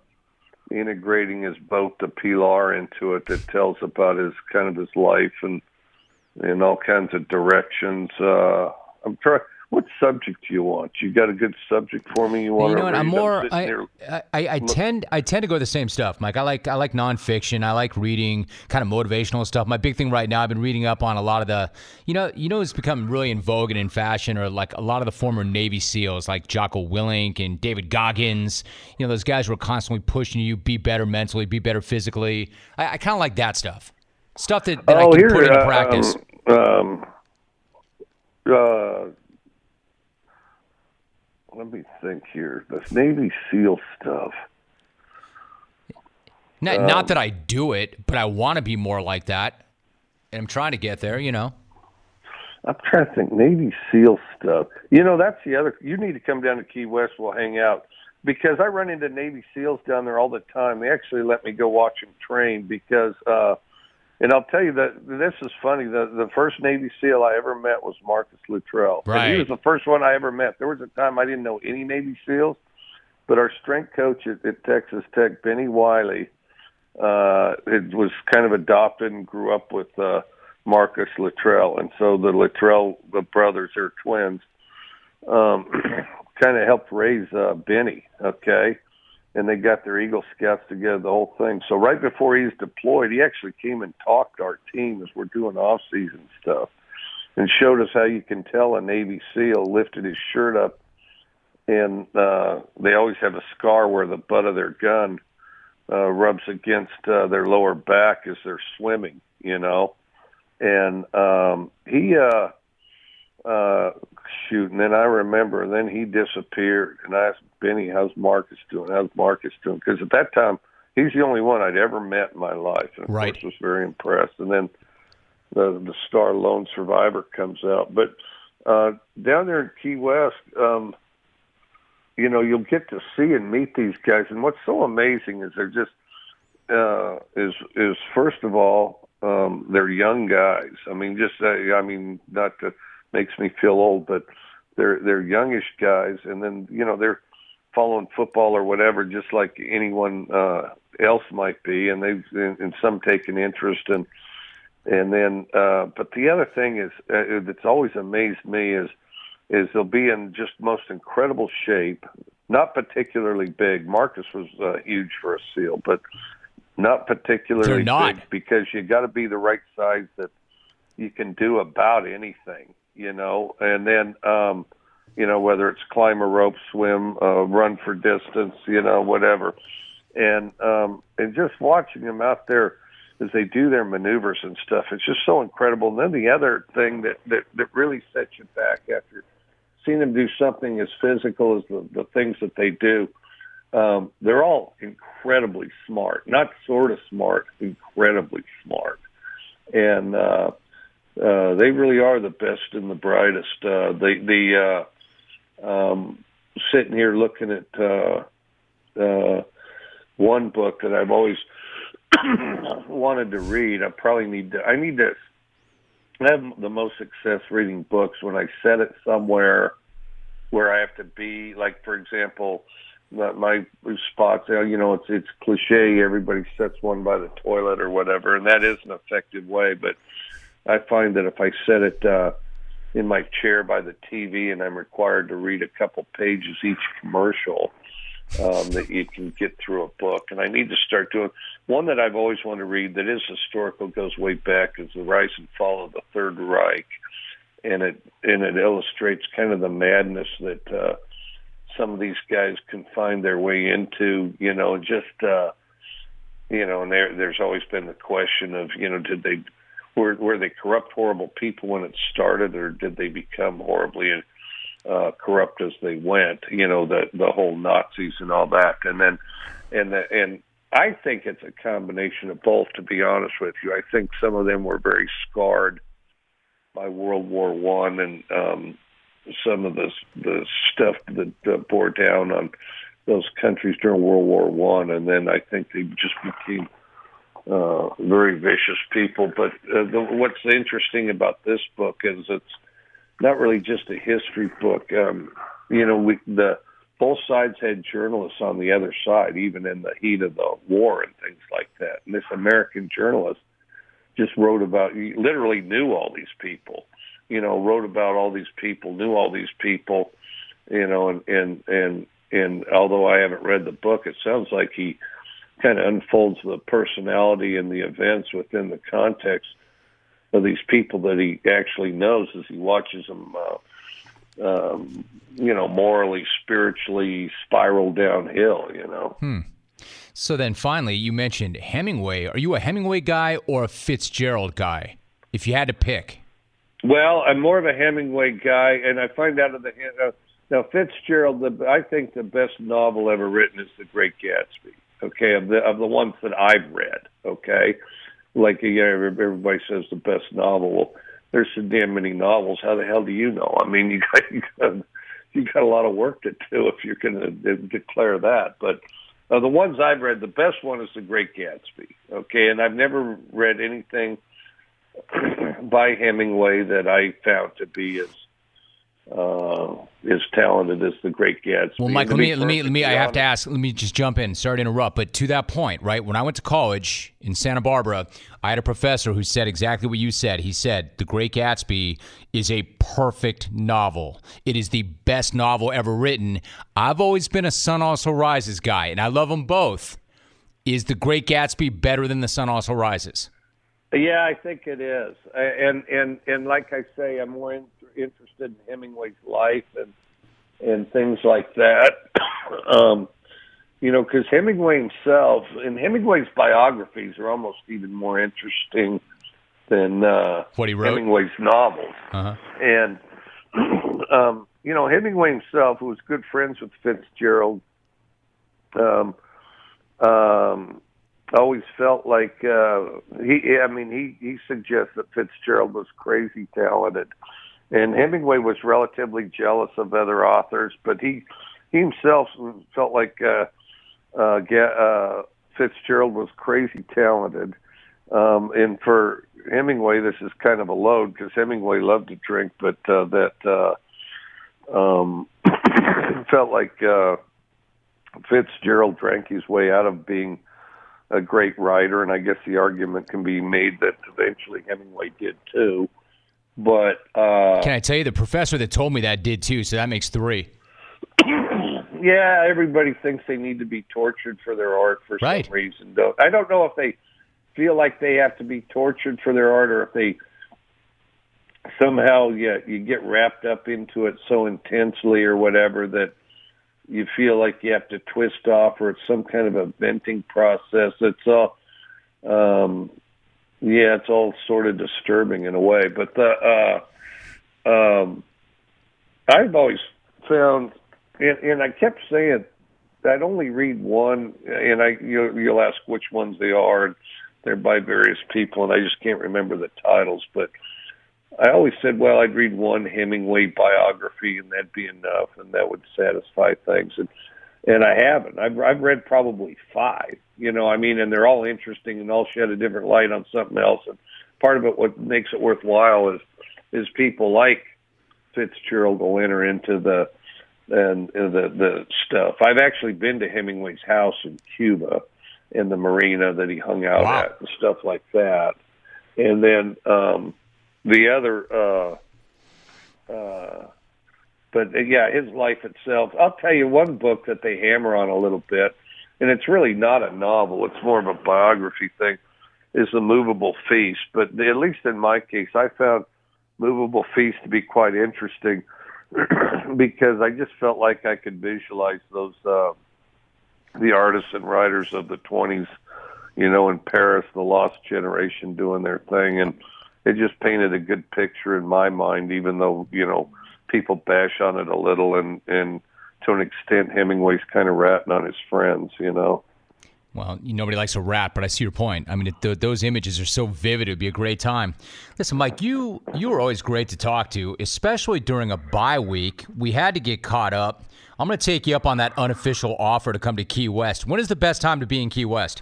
integrating his boat, the Pilar, into it. That tells about his kind of his life and in all kinds of directions. Uh, I'm trying what subject do you want? You got a good subject for me? You want? You know what? I'm more. I'm I, I, I, I tend I tend to go the same stuff, Mike. I like I like nonfiction. I like reading kind of motivational stuff. My big thing right now, I've been reading up on a lot of the, you know, you know, it's become really in vogue and in fashion, or like a lot of the former Navy SEALs, like Jocko Willink and David Goggins. You know, those guys were constantly pushing you be better mentally, be better physically. I, I kind of like that stuff. Stuff that, that oh, I can here, put into uh, practice. Um, um, uh, let me think here. This Navy SEAL stuff. Not, um, not that I do it, but I want to be more like that. And I'm trying to get there, you know. I'm trying to think Navy SEAL stuff. You know, that's the other. You need to come down to Key West. We'll hang out because I run into Navy SEALs down there all the time. They actually let me go watch them train because uh, and I'll tell you that this is funny. The the first Navy SEAL I ever met was Marcus Luttrell. Right. And he was the first one I ever met. There was a time I didn't know any Navy SEALs, but our strength coach at, at Texas Tech, Bennie Wylie, uh, it was kind of adopted and grew up with uh, Marcus Luttrell, and so the Luttrell the brothers are twins. Um, kind of helped raise uh, Benny. Okay, and they got their Eagle Scouts together, the whole thing. So right before he's deployed, he actually came and talked to our team as we're doing off season stuff, and showed us how you can tell a Navy SEAL lifted his shirt up, and uh, they always have a scar where the butt of their gun uh, rubs against uh, their lower back as they're swimming, you know. And um, he, uh, uh, shoot, and then I remember, and then he disappeared. And I asked Bennie, "How's Marcus doing? How's Marcus doing?" Because at that time, he's the only one I'd ever met in my life, and of right. course was very impressed. And then the the star lone survivor comes out, but uh, down there in Key West. Um, you know, you'll get to see and meet these guys. And what's so amazing is they're just uh, is is first of all um, they're young guys. I mean, just uh, I mean, not to makes me feel old, but they're they're youngish guys, and then you know they're following football or whatever, just like anyone uh, else might be, and they've and, some take an interest and and then uh, but the other thing is uh, that's always amazed me is is they'll be in just most incredible shape, not particularly big. Marcus was uh, huge for a SEAL, but not particularly They're not. big because you got to be the right size that you can do about anything, you know. And then, um, you know, whether it's climb a rope, swim, uh, run for distance, you know, whatever. And um, and just watching them out there as they do their maneuvers and stuff, it's just so incredible. And then the other thing that that, that really sets you back after seeing them do something as physical as the, the things that they do, um, they're all incredibly smart. Not sort of smart, incredibly smart. And uh, uh, they really are the best and the brightest. Uh, the the uh, um, sitting here looking at uh, uh, one book that I've always wanted to read. I probably need to. I need to I have the most success reading books when I set it somewhere where I have to be. Like, for example, my, my spots. You know, it's it's cliche. Everybody sets one by the toilet or whatever, and that is an effective way. But I find that if I set it uh, in my chair by the TV and I'm required to read a couple pages each commercial, um, that you can get through a book. And I need to start doing one that I've always wanted to read that is historical, goes way back, is the Rise and Fall of the Third Reich, and it and it illustrates kind of the madness that uh, some of these guys can find their way into. You know, just uh, you know, and there there's always been the question of you know, did they were were they corrupt, horrible people when it started, or did they become horribly uh, corrupt as they went. You know, the the whole Nazis and all that, and then and the, and I think it's a combination of both. To be honest with you, I think some of them were very scarred by World War One and um, some of the the stuff that uh, bore down on those countries during World War One, and then I think they just became uh, very vicious people. But uh, the, what's interesting about this book is it's not really just a history book. Um, you know, we the both sides had journalists on the other side, even in the heat of the war and things like that. And this American journalist just wrote about, he literally knew all these people. You know, wrote about all these people, knew all these people. You know, and and and and although I haven't read the book, it sounds like he kind of unfolds the personality and the events within the context of these people that he actually knows as he watches them, uh, um, you know, morally, spiritually spiral downhill. You know. Hmm. So then, finally, you mentioned Hemingway. Are you a Hemingway guy or a Fitzgerald guy? If you had to pick. Well, I'm more of a Hemingway guy, and I find out of the uh, now Fitzgerald. The, I think the best novel ever written is The Great Gatsby. Okay, of the of the ones that I've read. Okay, like yeah, everybody says the best novel. Well, there's so damn many novels. How the hell do you know? I mean, you got you got, you got a lot of work to do if you're going to declare that. But uh, the ones I've read, the best one is The Great Gatsby. Okay, and I've never read anything by Hemingway that I found to be as uh, as talented as the Great Gatsby. Well, Mike, let me let me let me. I have to ask. Let me just jump in. Sorry to interrupt, but to that point, right? When I went to college in Santa Barbara, I had a professor who said exactly what you said. He said The Great Gatsby is a perfect novel. It is the best novel ever written. I've always been a Sun Also Rises guy, and I love them both. Is The Great Gatsby better than The Sun Also Rises? Yeah, I think it is, and and and like I say, I'm more in, interested in Hemingway's life and and things like that. um, you know, because Hemingway himself and Hemingway's biographies are almost even more interesting than uh, what he wrote. Hemingway's novels, uh-huh. and um, you know, Hemingway himself, who was good friends with Fitzgerald, um, um, always felt like uh, he. I mean, he he suggests that Fitzgerald was crazy talented, and Hemingway was relatively jealous of other authors, but he he himself felt like uh, uh, uh, Fitzgerald was crazy talented. Um, and for Hemingway, this is kind of a load because Hemingway loved to drink, but uh, that uh, um, felt like uh, Fitzgerald drank his way out of being a great writer, and I guess the argument can be made that eventually Hemingway did too. But uh, can I tell you, the professor that told me that did too, so that makes three. yeah, everybody thinks they need to be tortured for their art for right. some reason. I don't know if they feel like they have to be tortured for their art, or if they somehow yeah you get wrapped up into it so intensely or whatever that you feel like you have to twist off or it's some kind of a venting process. It's all, um, yeah, it's all sort of disturbing in a way. But the, uh, um, I've always found, and, and I kept saying, I'd only read one, and I you'll, you'll ask which ones they are, and they're by various people, and I just can't remember the titles, but I always said, well, I'd read one Hemingway biography and that'd be enough, and that would satisfy things. And and I haven't. I've I've read probably five. You know, I mean, and they're all interesting and all shed a different light on something else. And part of it, what makes it worthwhile, is is people like Fitzgerald will enter into the and uh, the the stuff. I've actually been to Hemingway's house in Cuba, in the marina that he hung out wow. at, and stuff like that. And then um, the other uh uh but uh, yeah his life itself i'll tell you one book that they hammer on a little bit and it's really not a novel it's more of a biography thing is the movable feast. But at least in my case i found movable feast to be quite interesting because i just felt like i could visualize those uh the artists and writers of the 20s you know in paris the lost generation doing their thing and it just painted a good picture in my mind, even though you know people bash on it a little, and and to an extent, Hemingway's kind of ratting on his friends, you know. Well, nobody likes a rat, but I see your point. I mean, it, th- those images are so vivid; it'd be a great time. Listen, Mike, you you were always great to talk to, especially during a bye week. We had to get caught up. I'm going to take you up on that unofficial offer to come to Key West. When is the best time to be in Key West?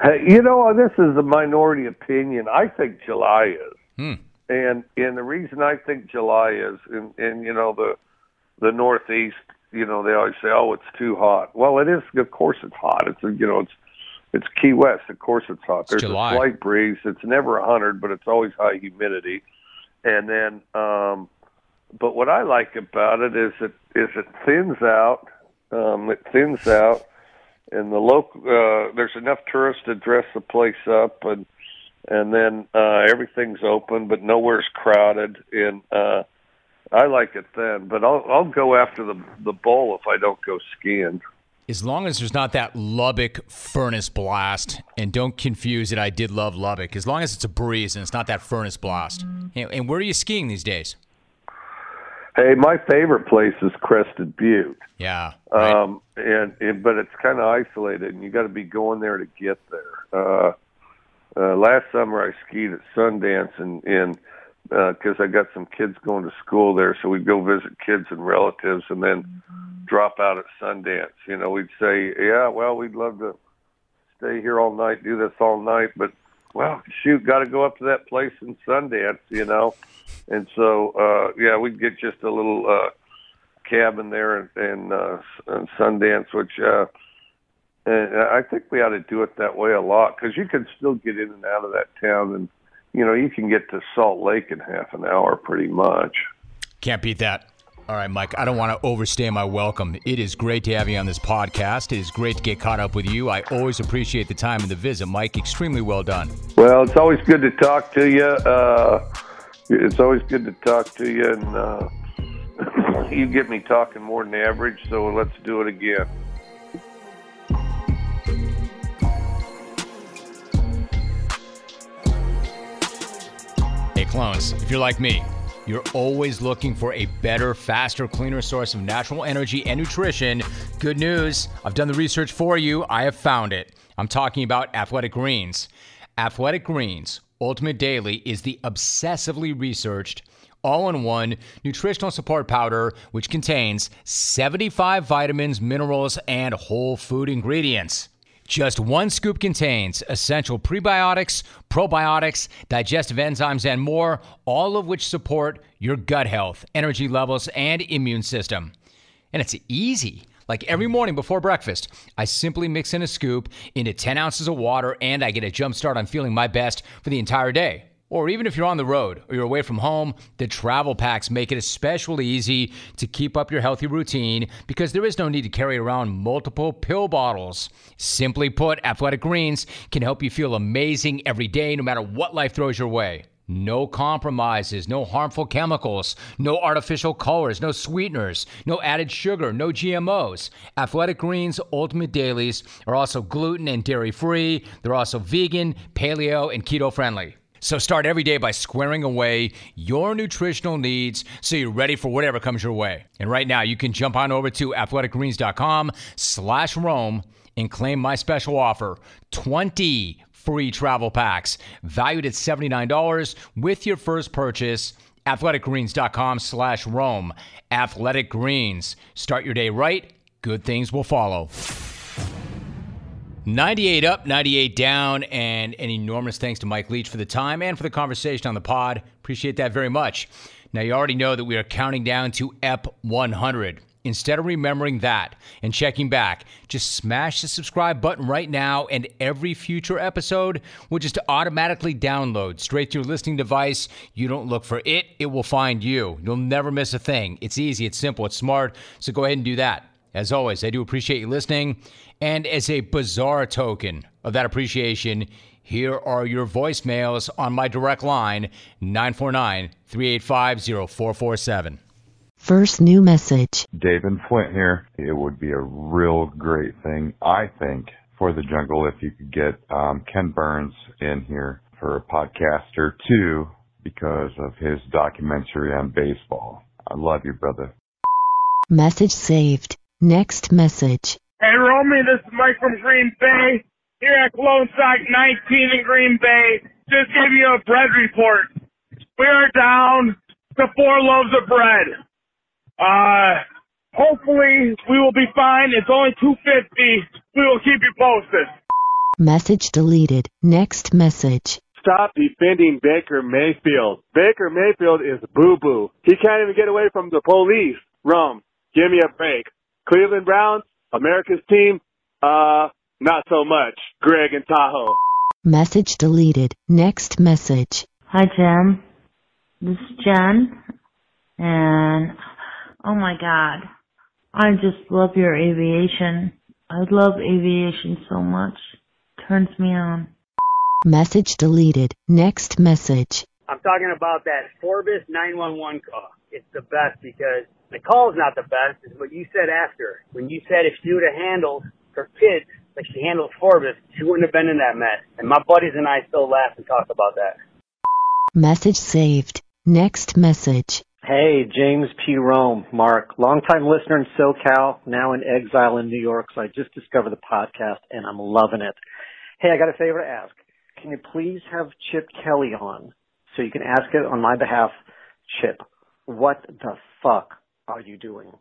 Hey, you know, this is a minority opinion. I think July is, hmm. And and the reason I think July is, and and you know the the Northeast, you know, they always say, oh, it's too hot. Well, it is. Of course, it's hot. It's you know, it's it's Key West. Of course, it's hot. It's There's July. a slight breeze. It's never a hundred, but it's always high humidity. And then, um, but what I like about it is it is it thins out. Um, it thins out and the local uh, there's enough tourists to dress the place up and and then uh everything's open but nowhere's crowded and uh I like it then but I'll I'll go after the the bowl if I don't go skiing as long as there's not that Lubbock furnace blast, and don't confuse it, I did love Lubbock. As long as it's a breeze and it's not that furnace blast. And, and where are you skiing these days? Hey, my favorite place is Crested Butte. Yeah. Right. Um, and, and but it's kind of isolated, and you got to be going there to get there. Uh, uh, last summer I skied at Sundance, and and because uh, I got some kids going to school there, so we'd go visit kids and relatives, and then drop out at Sundance. You know, we'd say, yeah, well, we'd love to stay here all night, do this all night, but well, shoot, got to go up to that place in Sundance, you know. And so, uh, yeah, we'd get just a little uh, cabin there in, in, uh, in Sundance, which uh, and I think we ought to do it that way a lot because you can still get in and out of that town, and you know you can get to Salt Lake in half an hour, pretty much. Can't beat that. All right, Mike, I don't want to overstay my welcome. It is great to have you on this podcast. It is great to get caught up with you. I always appreciate the time and the visit, Mike. Extremely well done. Well, it's always good to talk to you. Uh, it's always good to talk to you, and uh, you get me talking more than average, so let's do it again. Clones, if you're like me, you're always looking for a better, faster, cleaner source of natural energy and nutrition. Good news I've done the research for you, I have found it. I'm talking about Athletic Greens. Athletic Greens Ultimate Daily is the obsessively researched all in one nutritional support powder, which contains 75 vitamins, minerals, and whole food ingredients. Just one scoop contains essential prebiotics, probiotics, digestive enzymes, and more, all of which support your gut health, energy levels, and immune system. And it's easy. Like every morning before breakfast, I simply mix in a scoop into 10 ounces of water and I get a jump start on feeling my best for the entire day. Or even if you're on the road or you're away from home, the travel packs make it especially easy to keep up your healthy routine because there is no need to carry around multiple pill bottles. Simply put, Athletic Greens can help you feel amazing every day no matter what life throws your way. No compromises, no harmful chemicals, no artificial colors, no sweeteners, no added sugar, no GMOs. Athletic Greens Ultimate Dailies are also gluten and dairy free. They're also vegan, paleo, and keto friendly. So start every day by squaring away your nutritional needs so you're ready for whatever comes your way. And right now you can jump on over to athleticgreens.com slash Rome and claim my special offer 20 free travel packs valued at $79 with your first purchase athleticgreens.com slash Rome. Athletic Greens. Start your day right. Good things will follow. 98 up, 98 down, and an enormous thanks to Mike Leach for the time and for the conversation on the pod. Appreciate that very much. Now, you already know that we are counting down to EP 100. Instead of remembering that and checking back, just smash the subscribe button right now, and every future episode will just automatically download straight to your listening device. You don't look for it, it will find you. You'll never miss a thing. It's easy, it's simple, it's smart. So go ahead and do that. As always, I do appreciate you listening. And as a bizarre token of that appreciation, here are your voicemails on my direct line, 949 385 0447. First new message. David Flint here. It would be a real great thing, I think, for the jungle if you could get um, Ken Burns in here for a podcast or two because of his documentary on baseball. I love you, brother. Message saved. Next message. Hey, Romy, this is Mike from Green Bay. Here at Clone Site 19 in Green Bay. Just gave you a bread report. We are down to four loaves of bread. Uh, hopefully we will be fine. It's only 250. We will keep you posted. Message deleted. Next message. Stop defending Baker Mayfield. Baker Mayfield is boo boo. He can't even get away from the police. Rum, give me a break. Cleveland Browns, America's team, uh, not so much. Greg and Tahoe. Message deleted. Next message. Hi, Jim. This is Jen. And, oh my God. I just love your aviation. I love aviation so much. Turns me on. Message deleted. Next message. I'm talking about that Forbes 911 call. It's the best because the call's not the best. It's what you said after. When you said if she would have handled her kids like she handled Forbes, she wouldn't have been in that mess. And my buddies and I still laugh and talk about that. Message saved. Next message. Hey, James P. Rome, Mark, longtime listener in SoCal, now in exile in New York. So I just discovered the podcast and I'm loving it. Hey, I got a favor to ask. Can you please have Chip Kelly on so you can ask it on my behalf? Chip, what the fuck are you doing?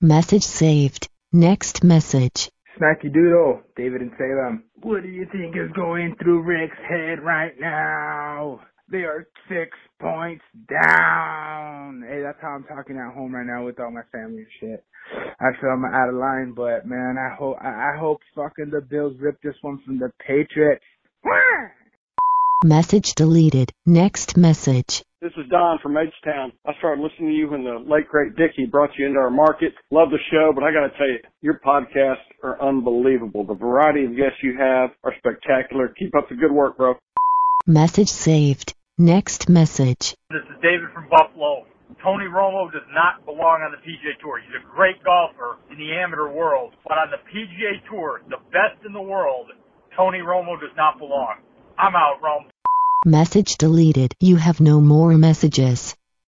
Message saved. Next message. Snacky Doodle, David and Salem. What do you think is going through Rick's head right now? They are six points down. Hey, that's how I'm talking at home right now with all my family and shit. I feel I'm out of line, but man, I hope I hope fucking the Bills rip this one from the Patriots. Message deleted. Next message. This is Don from Edgetown. I started listening to you when the late great Dickie brought you into our market. Love the show, but I got to tell you, your podcasts are unbelievable. The variety of guests you have are spectacular. Keep up the good work, bro. Message saved. Next message. This is David from Buffalo. Tony Romo does not belong on the PGA Tour. He's a great golfer in the amateur world, but on the PGA Tour, the best in the world, Tony Romo does not belong. I'm out, Rome. Message deleted. You have no more messages.